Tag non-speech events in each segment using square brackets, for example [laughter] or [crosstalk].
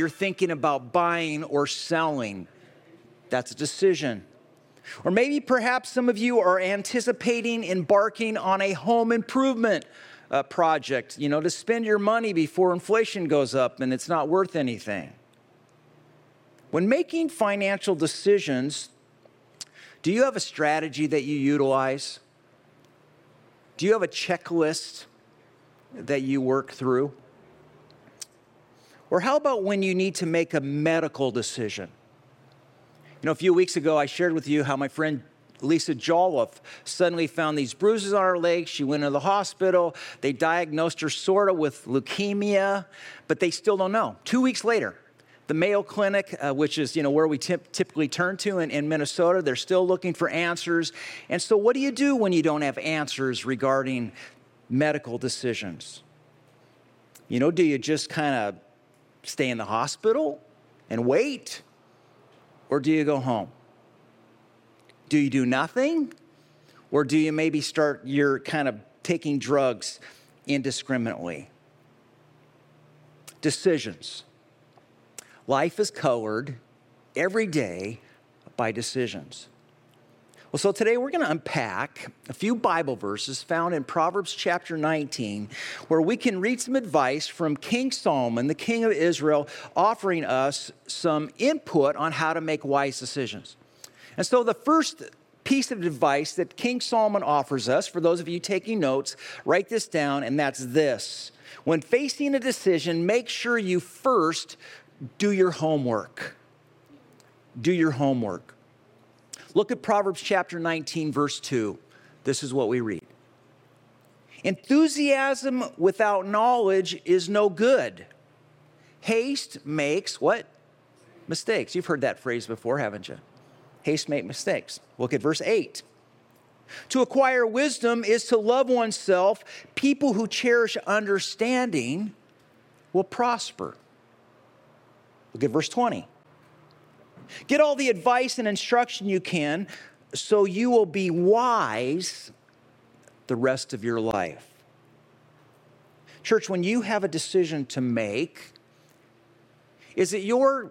you're thinking about buying or selling. That's a decision. Or maybe perhaps some of you are anticipating embarking on a home improvement uh, project, you know, to spend your money before inflation goes up and it's not worth anything. When making financial decisions, do you have a strategy that you utilize? Do you have a checklist that you work through? Or how about when you need to make a medical decision? You know, a few weeks ago, I shared with you how my friend Lisa Jolliffe suddenly found these bruises on her legs. She went to the hospital. They diagnosed her sort of with leukemia, but they still don't know. Two weeks later, the Mayo Clinic, uh, which is you know where we typically turn to in, in Minnesota, they're still looking for answers. And so, what do you do when you don't have answers regarding medical decisions? You know, do you just kind of stay in the hospital and wait, or do you go home? Do you do nothing, or do you maybe start your kind of taking drugs indiscriminately? Decisions. Life is colored every day by decisions. Well, so today we're going to unpack a few Bible verses found in Proverbs chapter 19, where we can read some advice from King Solomon, the king of Israel, offering us some input on how to make wise decisions. And so the first piece of advice that King Solomon offers us, for those of you taking notes, write this down, and that's this. When facing a decision, make sure you first do your homework. Do your homework. Look at Proverbs chapter 19, verse 2. This is what we read Enthusiasm without knowledge is no good. Haste makes what? Mistakes. You've heard that phrase before, haven't you? Haste makes mistakes. Look at verse 8. To acquire wisdom is to love oneself. People who cherish understanding will prosper. Look at verse 20. Get all the advice and instruction you can so you will be wise the rest of your life. Church, when you have a decision to make, is it your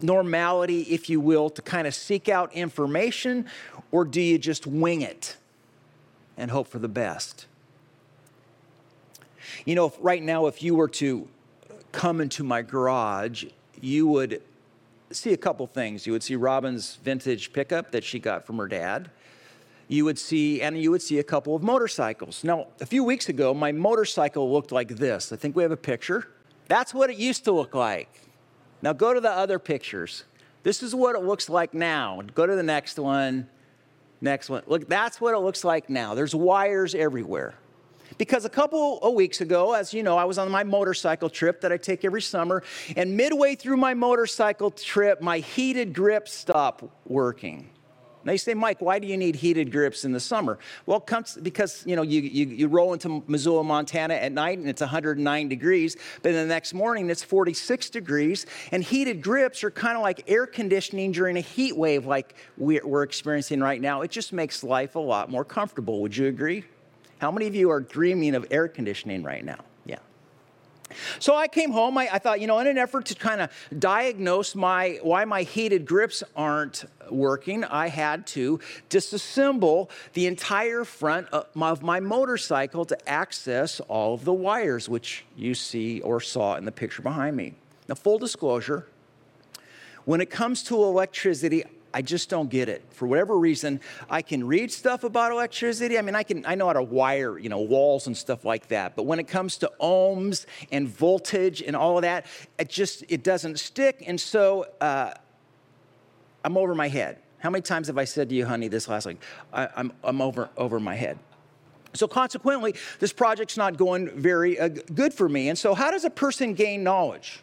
normality, if you will, to kind of seek out information, or do you just wing it and hope for the best? You know, right now, if you were to come into my garage, you would see a couple things. You would see Robin's vintage pickup that she got from her dad. You would see, and you would see a couple of motorcycles. Now, a few weeks ago, my motorcycle looked like this. I think we have a picture. That's what it used to look like. Now, go to the other pictures. This is what it looks like now. Go to the next one. Next one. Look, that's what it looks like now. There's wires everywhere. Because a couple of weeks ago, as you know, I was on my motorcycle trip that I take every summer, and midway through my motorcycle trip, my heated grip stopped working. Now you say, Mike, why do you need heated grips in the summer? Well, because you know you, you, you roll into Missoula, Montana at night and it's 109 degrees, but the next morning it's 46 degrees, and heated grips are kind of like air conditioning during a heat wave like we're, we're experiencing right now. It just makes life a lot more comfortable. Would you agree? How many of you are dreaming of air conditioning right now? Yeah. So I came home. I, I thought, you know, in an effort to kind of diagnose my why my heated grips aren't working, I had to disassemble the entire front of my motorcycle to access all of the wires, which you see or saw in the picture behind me. Now, full disclosure, when it comes to electricity, I just don't get it. For whatever reason, I can read stuff about electricity. I mean, I can I know how to wire, you know, walls and stuff like that. But when it comes to ohms and voltage and all of that, it just it doesn't stick. And so uh, I'm over my head. How many times have I said to you, honey, this last week? I, I'm I'm over over my head. So consequently, this project's not going very uh, good for me. And so, how does a person gain knowledge?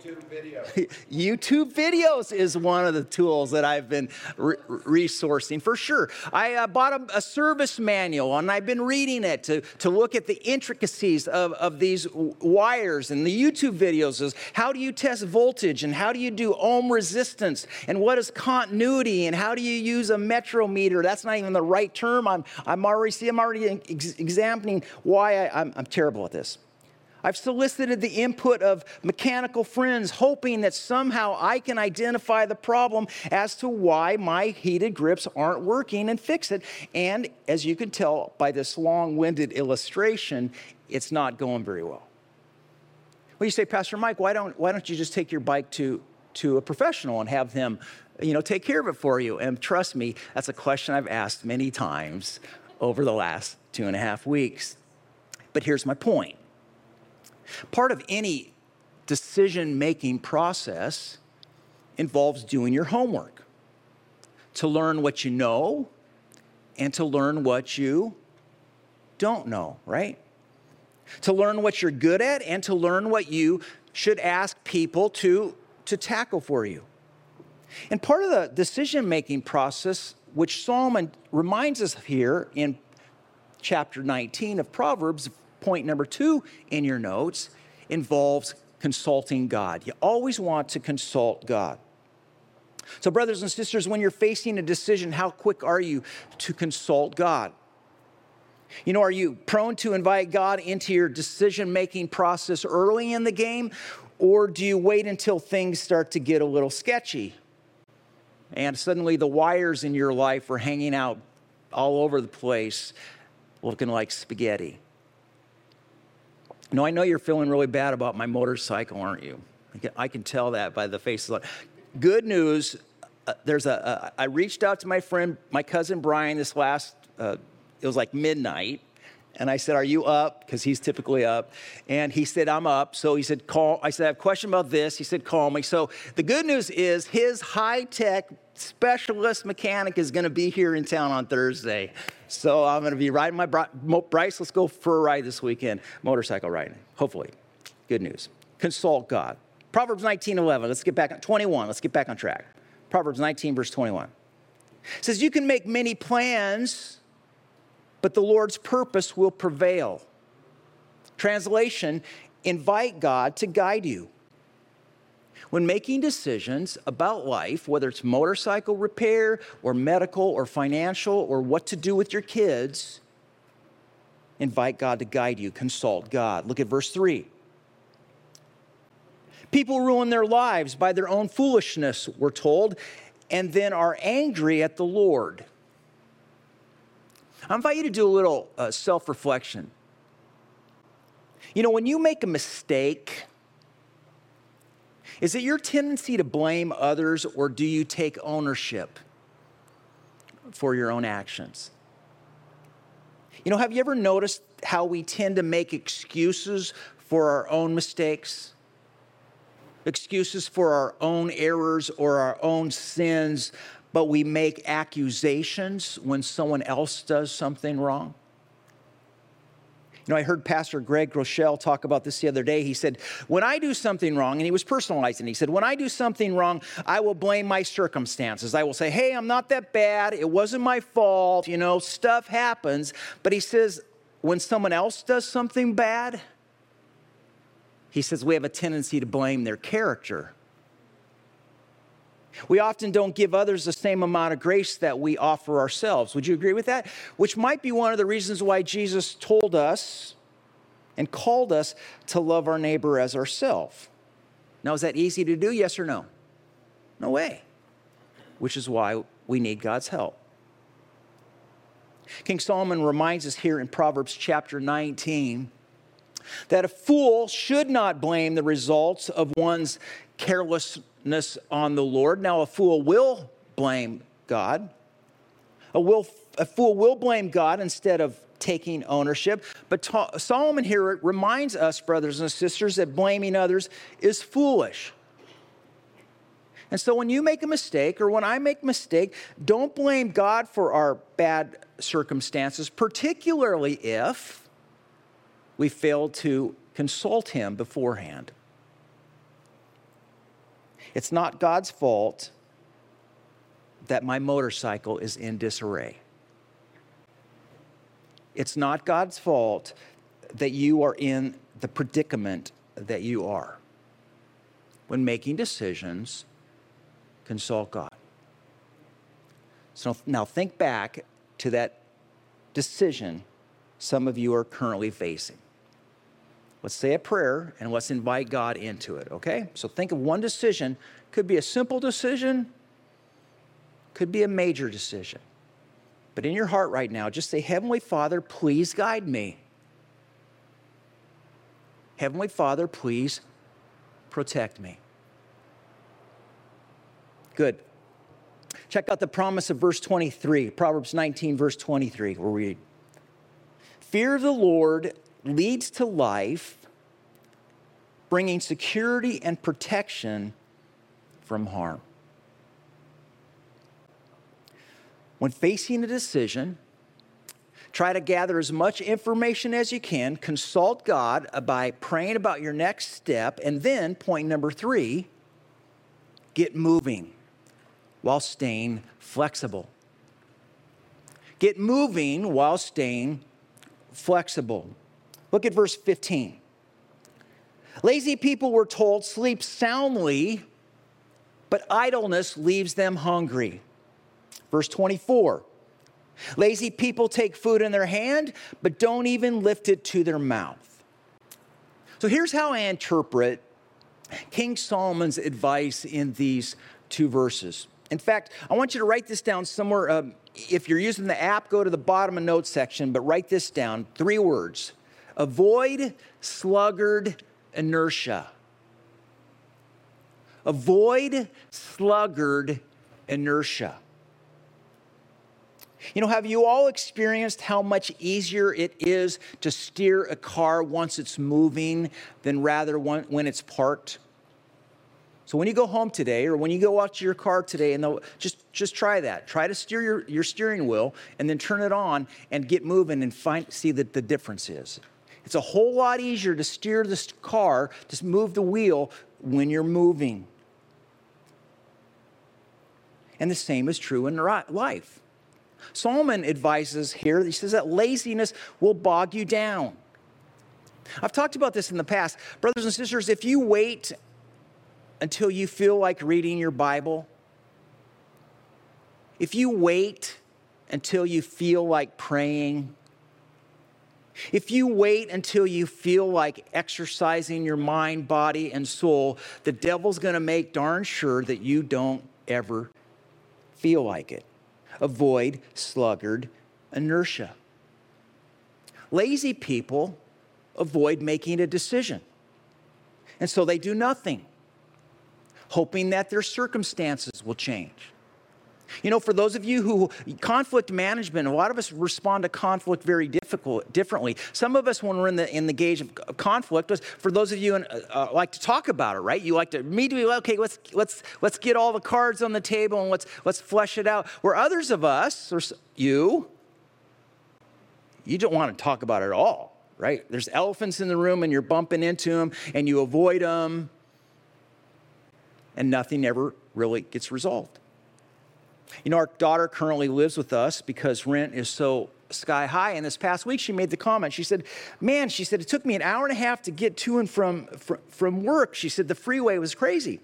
YouTube videos. [laughs] YouTube videos is one of the tools that I've been re- resourcing for sure. I uh, bought a, a, service manual and I've been reading it to, to look at the intricacies of, of these wires and the YouTube videos is how do you test voltage and how do you do ohm resistance and what is continuity and how do you use a metrometer? That's not even the right term. I'm, I'm already, see, I'm already ex- examining why I, I'm, I'm terrible at this. I've solicited the input of mechanical friends, hoping that somehow I can identify the problem as to why my heated grips aren't working and fix it. And as you can tell by this long winded illustration, it's not going very well. Well, you say, Pastor Mike, why don't, why don't you just take your bike to, to a professional and have them you know, take care of it for you? And trust me, that's a question I've asked many times over the last two and a half weeks. But here's my point Part of any decision making process involves doing your homework to learn what you know and to learn what you don't know, right? To learn what you're good at and to learn what you should ask people to, to tackle for you. And part of the decision making process, which Solomon reminds us of here in chapter 19 of Proverbs, point number two in your notes involves consulting God. You always want to consult God. So, brothers and sisters, when you're facing a decision, how quick are you to consult God? You know, are you prone to invite God into your decision making process early in the game, or do you wait until things start to get a little sketchy? And suddenly the wires in your life are hanging out all over the place, looking like spaghetti. No, I know you're feeling really bad about my motorcycle, aren't you? I can tell that by the faces. Good news. Uh, there's a. Uh, I reached out to my friend, my cousin Brian, this last. Uh, it was like midnight, and I said, "Are you up?" Because he's typically up, and he said, "I'm up." So he said, "Call." I said, "I have a question about this." He said, "Call me." So the good news is his high tech specialist mechanic is going to be here in town on Thursday. So I'm going to be riding my Bryce. Let's go for a ride this weekend, motorcycle riding. Hopefully, good news. Consult God. Proverbs 19, 11. Let's get back on 21. Let's get back on track. Proverbs 19, verse 21. It says, You can make many plans, but the Lord's purpose will prevail. Translation, invite God to guide you. When making decisions about life, whether it's motorcycle repair or medical or financial or what to do with your kids, invite God to guide you, consult God. Look at verse 3. People ruin their lives by their own foolishness, we're told, and then are angry at the Lord. I invite you to do a little uh, self reflection. You know, when you make a mistake, is it your tendency to blame others or do you take ownership for your own actions? You know, have you ever noticed how we tend to make excuses for our own mistakes? Excuses for our own errors or our own sins, but we make accusations when someone else does something wrong? Know, I heard Pastor Greg Rochelle talk about this the other day. He said, When I do something wrong, and he was personalizing, he said, When I do something wrong, I will blame my circumstances. I will say, Hey, I'm not that bad. It wasn't my fault. You know, stuff happens. But he says, When someone else does something bad, he says, We have a tendency to blame their character we often don't give others the same amount of grace that we offer ourselves. Would you agree with that? Which might be one of the reasons why Jesus told us and called us to love our neighbor as ourselves. Now, is that easy to do? Yes or no? No way. Which is why we need God's help. King Solomon reminds us here in Proverbs chapter 19 that a fool should not blame the results of one's on the Lord. Now, a fool will blame God. A, will, a fool will blame God instead of taking ownership. But ta- Solomon here reminds us, brothers and sisters, that blaming others is foolish. And so when you make a mistake or when I make a mistake, don't blame God for our bad circumstances, particularly if we fail to consult Him beforehand. It's not God's fault that my motorcycle is in disarray. It's not God's fault that you are in the predicament that you are. When making decisions, consult God. So now think back to that decision some of you are currently facing. Let's say a prayer and let's invite God into it, okay? So think of one decision. Could be a simple decision, could be a major decision. But in your heart right now, just say, Heavenly Father, please guide me. Heavenly Father, please protect me. Good. Check out the promise of verse 23, Proverbs 19, verse 23, where we read Fear the Lord leads to life, bringing security and protection from harm. When facing a decision, try to gather as much information as you can, consult God by praying about your next step, and then, point number three, get moving while staying flexible. Get moving while staying flexible. Look at verse 15. Lazy people were told sleep soundly, but idleness leaves them hungry. Verse 24. Lazy people take food in their hand, but don't even lift it to their mouth. So here's how I interpret King Solomon's advice in these two verses. In fact, I want you to write this down somewhere. Um, if you're using the app, go to the bottom of notes section, but write this down three words avoid sluggard inertia. Avoid sluggard inertia. You know, have you all experienced how much easier it is to steer a car once it's moving than rather when it's parked? So when you go home today or when you go out to your car today and just just try that. Try to steer your, your steering wheel and then turn it on and get moving and find see that the difference is. It's a whole lot easier to steer this car, to move the wheel when you're moving. And the same is true in life. Solomon advises here, he says that laziness will bog you down. I've talked about this in the past. Brothers and sisters, if you wait until you feel like reading your Bible, if you wait until you feel like praying, if you wait until you feel like exercising your mind, body, and soul, the devil's going to make darn sure that you don't ever feel like it. Avoid sluggard inertia. Lazy people avoid making a decision, and so they do nothing hoping that their circumstances will change. You know, for those of you who conflict management, a lot of us respond to conflict very difficult, differently. Some of us, when we're in the in the gauge of conflict, was for those of you who uh, uh, like to talk about it, right? You like to immediately, okay, let's let's let's get all the cards on the table and let's let's flesh it out. Where others of us, or you, you don't want to talk about it at all, right? There's elephants in the room, and you're bumping into them, and you avoid them and nothing ever really gets resolved. You know, our daughter currently lives with us because rent is so sky high. And this past week, she made the comment. She said, Man, she said, it took me an hour and a half to get to and from, from, from work. She said, the freeway was crazy.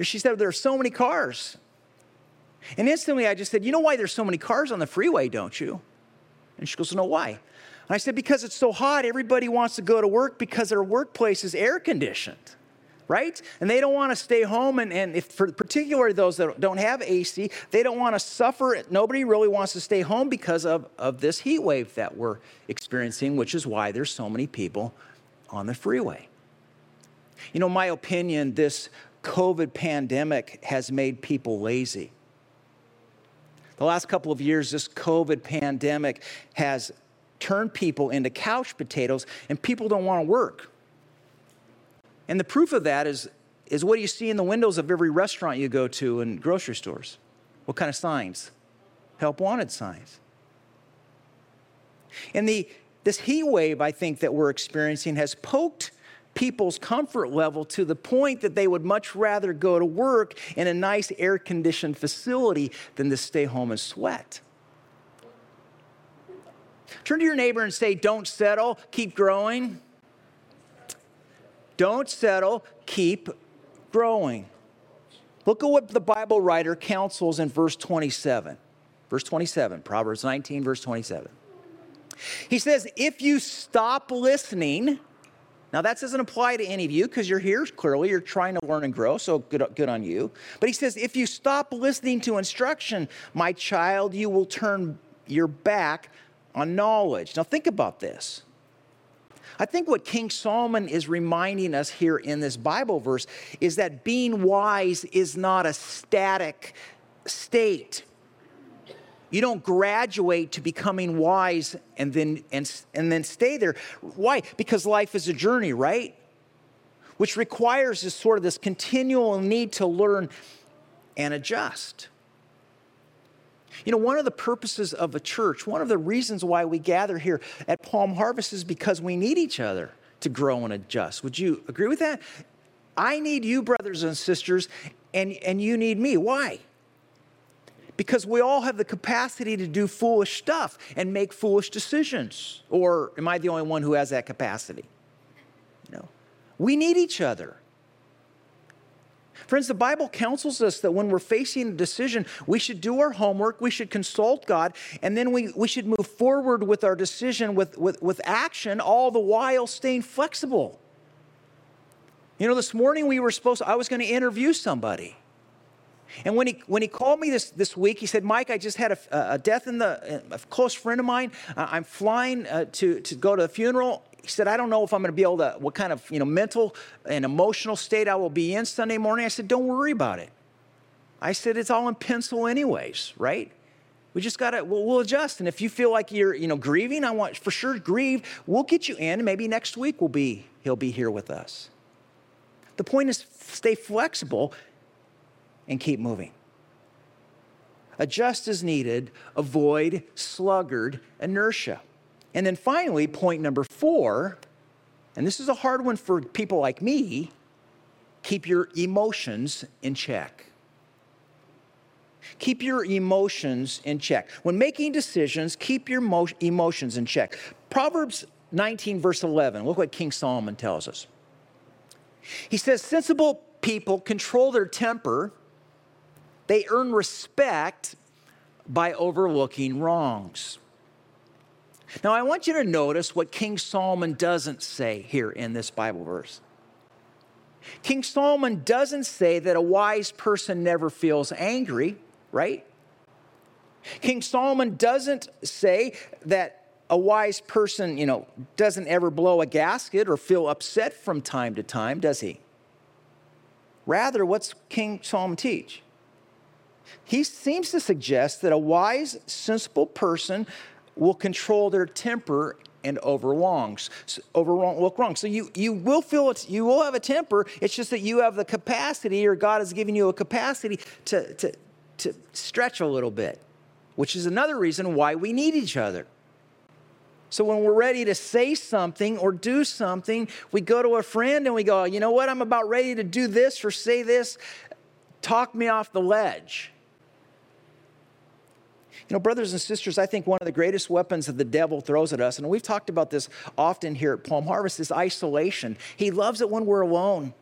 She said, There are so many cars. And instantly, I just said, You know why there's so many cars on the freeway, don't you? And she goes, No, why? And I said, Because it's so hot, everybody wants to go to work because their workplace is air conditioned right? And they don't want to stay home. And, and if for particularly those that don't have AC, they don't want to suffer. Nobody really wants to stay home because of, of this heat wave that we're experiencing, which is why there's so many people on the freeway. You know, my opinion, this COVID pandemic has made people lazy. The last couple of years, this COVID pandemic has turned people into couch potatoes, and people don't want to work. And the proof of that is, is what do you see in the windows of every restaurant you go to and grocery stores? What kind of signs? Help wanted signs. And the, this heat wave, I think, that we're experiencing has poked people's comfort level to the point that they would much rather go to work in a nice air conditioned facility than to stay home and sweat. Turn to your neighbor and say, Don't settle, keep growing. Don't settle, keep growing. Look at what the Bible writer counsels in verse 27. Verse 27, Proverbs 19, verse 27. He says, If you stop listening, Now, that doesn't apply to any of you because you're here clearly, you're trying to learn and grow, so good, good on you. But he says, if you stop listening to instruction, my child, you will turn your back on knowledge. Now, think about this. I think what King Solomon is reminding us here in this Bible verse is that being wise is not a static state. You don't graduate to becoming wise and then and, and then stay there. Why? Because life is a journey, right? Which requires this sort of this continual need to learn and adjust. You know, one of the purposes of a church, one of the reasons why we gather here at Palm Harvest is because we need each other to grow and adjust. Would you agree with that? I need you, brothers and sisters, and, and you need me. Why? Because we all have the capacity to do foolish stuff and make foolish decisions. Or am I the only one who has that capacity? No. We need each other. Friends, the Bible counsels us that when we're facing a decision, we should do our homework, we should consult God, and then we, we should move forward with our decision with, with, with action, all the while staying flexible. You know, this morning we were supposed to, I was going to interview somebody. And when he, when he called me this, this week, he said, Mike, I just had a, a death in the, a close friend of mine. I'm flying uh, to, to go to the funeral he said, I don't know if I'm going to be able to, what kind of, you know, mental and emotional state I will be in Sunday morning. I said, don't worry about it. I said, it's all in pencil anyways, right? We just got to, we'll, we'll, adjust. And if you feel like you're, you know, grieving, I want for sure grieve. We'll get you in. Maybe next week will be, he'll be here with us. The point is stay flexible and keep moving. Adjust as needed, avoid sluggard inertia. And then finally, point number four, and this is a hard one for people like me keep your emotions in check. Keep your emotions in check. When making decisions, keep your emotions in check. Proverbs 19, verse 11, look what King Solomon tells us. He says, Sensible people control their temper, they earn respect by overlooking wrongs. Now, I want you to notice what King Solomon doesn't say here in this Bible verse. King Solomon doesn't say that a wise person never feels angry, right? King Solomon doesn't say that a wise person, you know, doesn't ever blow a gasket or feel upset from time to time, does he? Rather, what's King Solomon teach? He seems to suggest that a wise, sensible person will control their temper and overlongs, overlook wrong. So you, you will feel it, you will have a temper. It's just that you have the capacity, or God has given you a capacity to, to, to stretch a little bit, which is another reason why we need each other. So when we're ready to say something or do something, we go to a friend and we go, you know what, I'm about ready to do this or say this. Talk me off the ledge. You know, brothers and sisters, I think one of the greatest weapons that the devil throws at us, and we've talked about this often here at Palm Harvest, is isolation. He loves it when we're alone.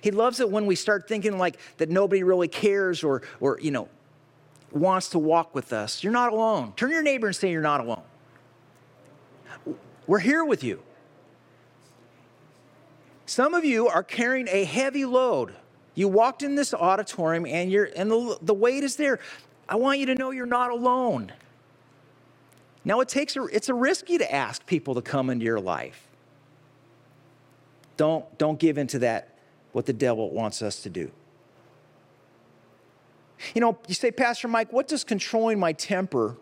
He loves it when we start thinking like that nobody really cares or, or you know, wants to walk with us. You're not alone. Turn your neighbor and say, You're not alone. We're here with you. Some of you are carrying a heavy load. You walked in this auditorium and you're and the, the weight is there. I want you to know you're not alone. Now, it takes a, it's a risky to ask people to come into your life. Don't, don't give into that, what the devil wants us to do. You know, you say, Pastor Mike, what does controlling my temper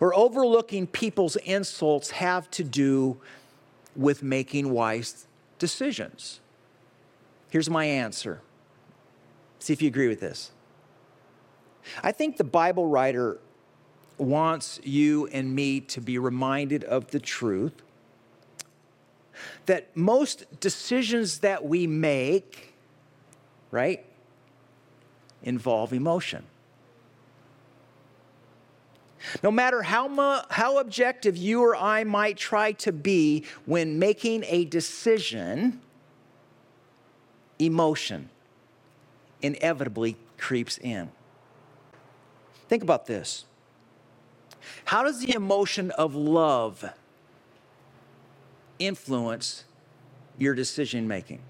or overlooking people's insults have to do with making wise decisions? Here's my answer. See if you agree with this. I think the Bible writer wants you and me to be reminded of the truth that most decisions that we make, right, involve emotion. No matter how, how objective you or I might try to be when making a decision, emotion inevitably creeps in. Think about this. How does the emotion of love influence your decision making.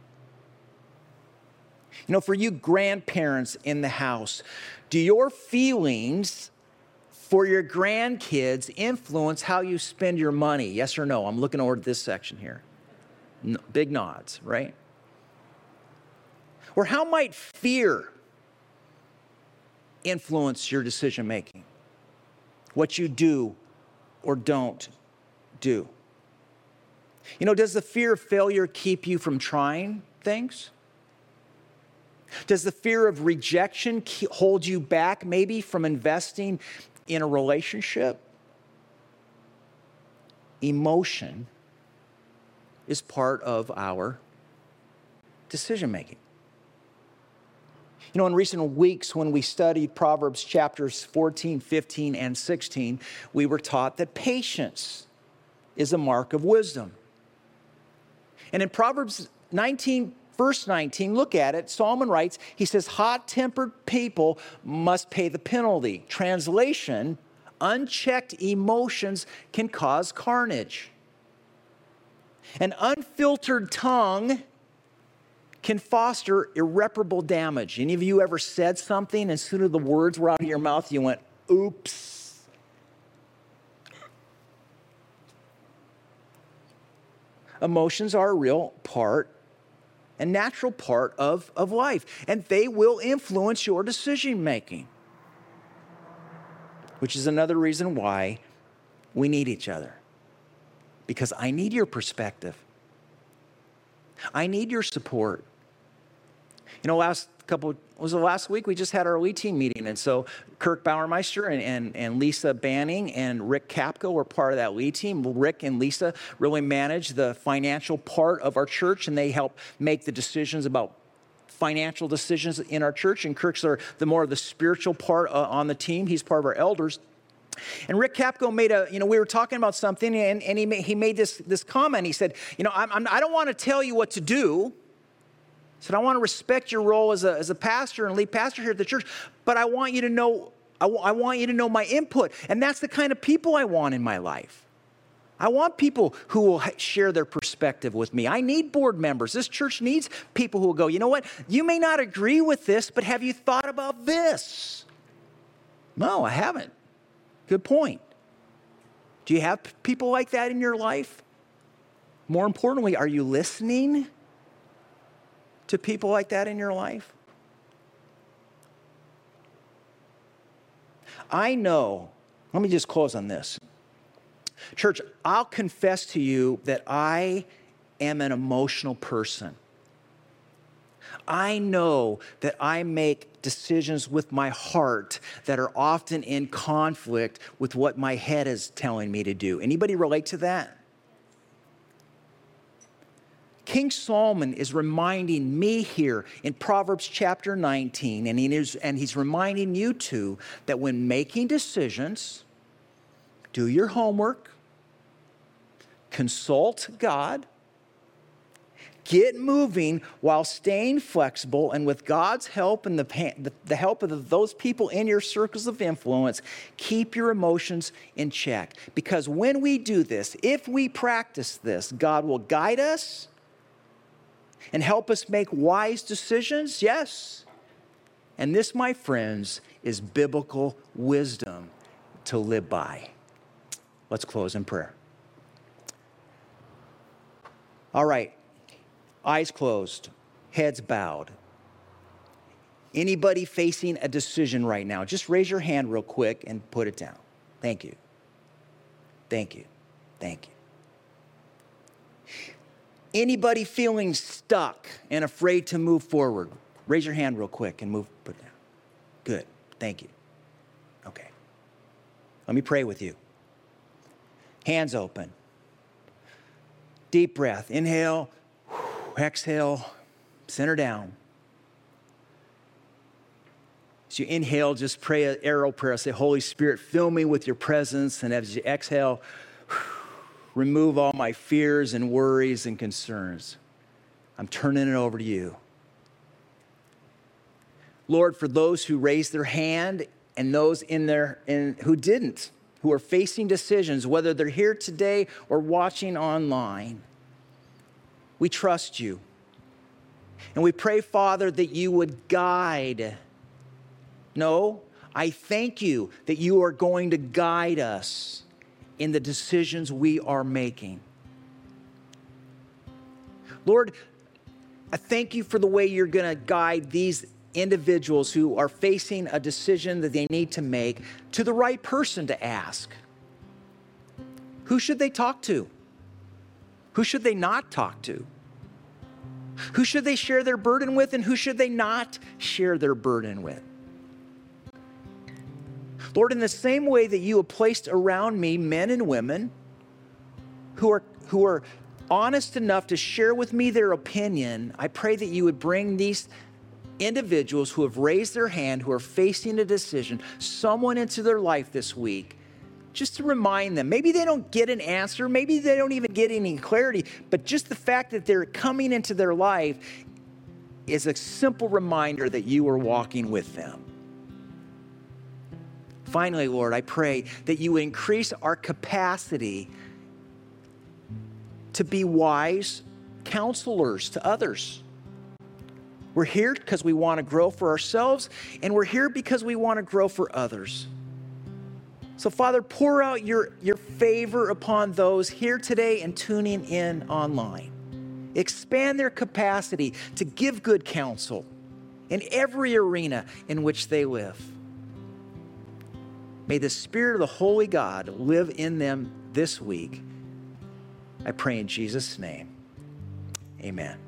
You know, for you grandparents in the house, do your feelings for your grandkids influence how you spend your money? Yes or no? I'm looking over this section here. No, big nods, right? Or how might fear influence your decision making? What you do or don't do? You know, does the fear of failure keep you from trying things? Does the fear of rejection hold you back, maybe from investing in a relationship? Emotion is part of our decision making. You know, in recent weeks, when we studied Proverbs chapters 14, 15, and 16, we were taught that patience is a mark of wisdom. And in Proverbs 19, verse 19, look at it. Solomon writes, he says, Hot tempered people must pay the penalty. Translation, unchecked emotions can cause carnage. An unfiltered tongue can foster irreparable damage. Any of you ever said something, and soon as the words were out of your mouth, you went, oops? Emotions are a real part and natural part of, of life, and they will influence your decision making, which is another reason why we need each other. Because I need your perspective, I need your support. You know, last couple was the last week? We just had our elite team meeting and so kirk bauermeister and, and, and lisa banning and rick kapko were part of that lead team. Rick and lisa really manage the financial part of our church and they help make the decisions about financial decisions in our church and kirk's are the more of the spiritual part uh, on the team. He's part of our elders. And Rick Kapko made a, you know, we were talking about something and, and he, made, he made this, this comment. He said, you know, I'm, I'm, I do not want to tell you what to do, said, I want to respect your role as a, as a pastor and lead pastor here at the church, but I want you to know, I, w- I want you to know my input. And that's the kind of people I want in my life. I want people who will share their perspective with me. I need board members. This church needs people who will go, you know what? You may not agree with this, but have you thought about this? No, I haven't. Good point. Do you have people like that in your life? More importantly, are you listening? To people like that in your life? I know, let me just close on this. Church, I'll confess to you that I am an emotional person. I know that I make decisions with my heart that are often in conflict with what my head is telling me to do. Anybody relate to that? King Solomon is reminding me here in Proverbs chapter 19, and, he is, and he's reminding you too that when making decisions, do your homework, consult God, get moving while staying flexible, and with God's help and the, the help of those people in your circles of influence, keep your emotions in check. Because when we do this, if we practice this, God will guide us and help us make wise decisions? Yes. And this, my friends, is biblical wisdom to live by. Let's close in prayer. All right, eyes closed, heads bowed. Anybody facing a decision right now, just raise your hand real quick and put it down. Thank you. Thank you. Thank you. Anybody feeling stuck and afraid to move forward? Raise your hand real quick and move, put down. Good. Thank you. Okay. Let me pray with you. Hands open. Deep breath. Inhale, exhale, center down. As you inhale, just pray an arrow prayer. Say, Holy Spirit, fill me with your presence. And as you exhale, remove all my fears and worries and concerns. I'm turning it over to you. Lord, for those who raised their hand and those in there in, who didn't, who are facing decisions, whether they're here today or watching online, We trust you. And we pray, Father, that you would guide. No, I thank you that you are going to guide us in the decisions we are making. Lord, I thank you for the way you're going to guide these individuals who are facing a decision that they need to make to the right person to ask. Who should they talk to? Who should they not talk to? Who should they share their burden with and who should they not share their burden with? Lord, in the same way that you have placed around me men and women who are, who are honest enough to share with me their opinion, I pray that you would bring these individuals who have raised their hand, who are facing a decision, someone into their life this week, just to remind them. Maybe they don't get an answer, maybe they don't even get any clarity, but just the fact that they're coming into their life is a simple reminder that you are walking with them. Finally, Lord, I pray that you increase our capacity to be wise counselors to others. We're here because we want to grow for ourselves, and we're here because we want to grow for others. So, Father, pour out your, your favor upon those here today and tuning in online. Expand their capacity to give good counsel in every arena in which they live. May the Spirit of the Holy God live in them this week. I pray in Jesus' name. Amen.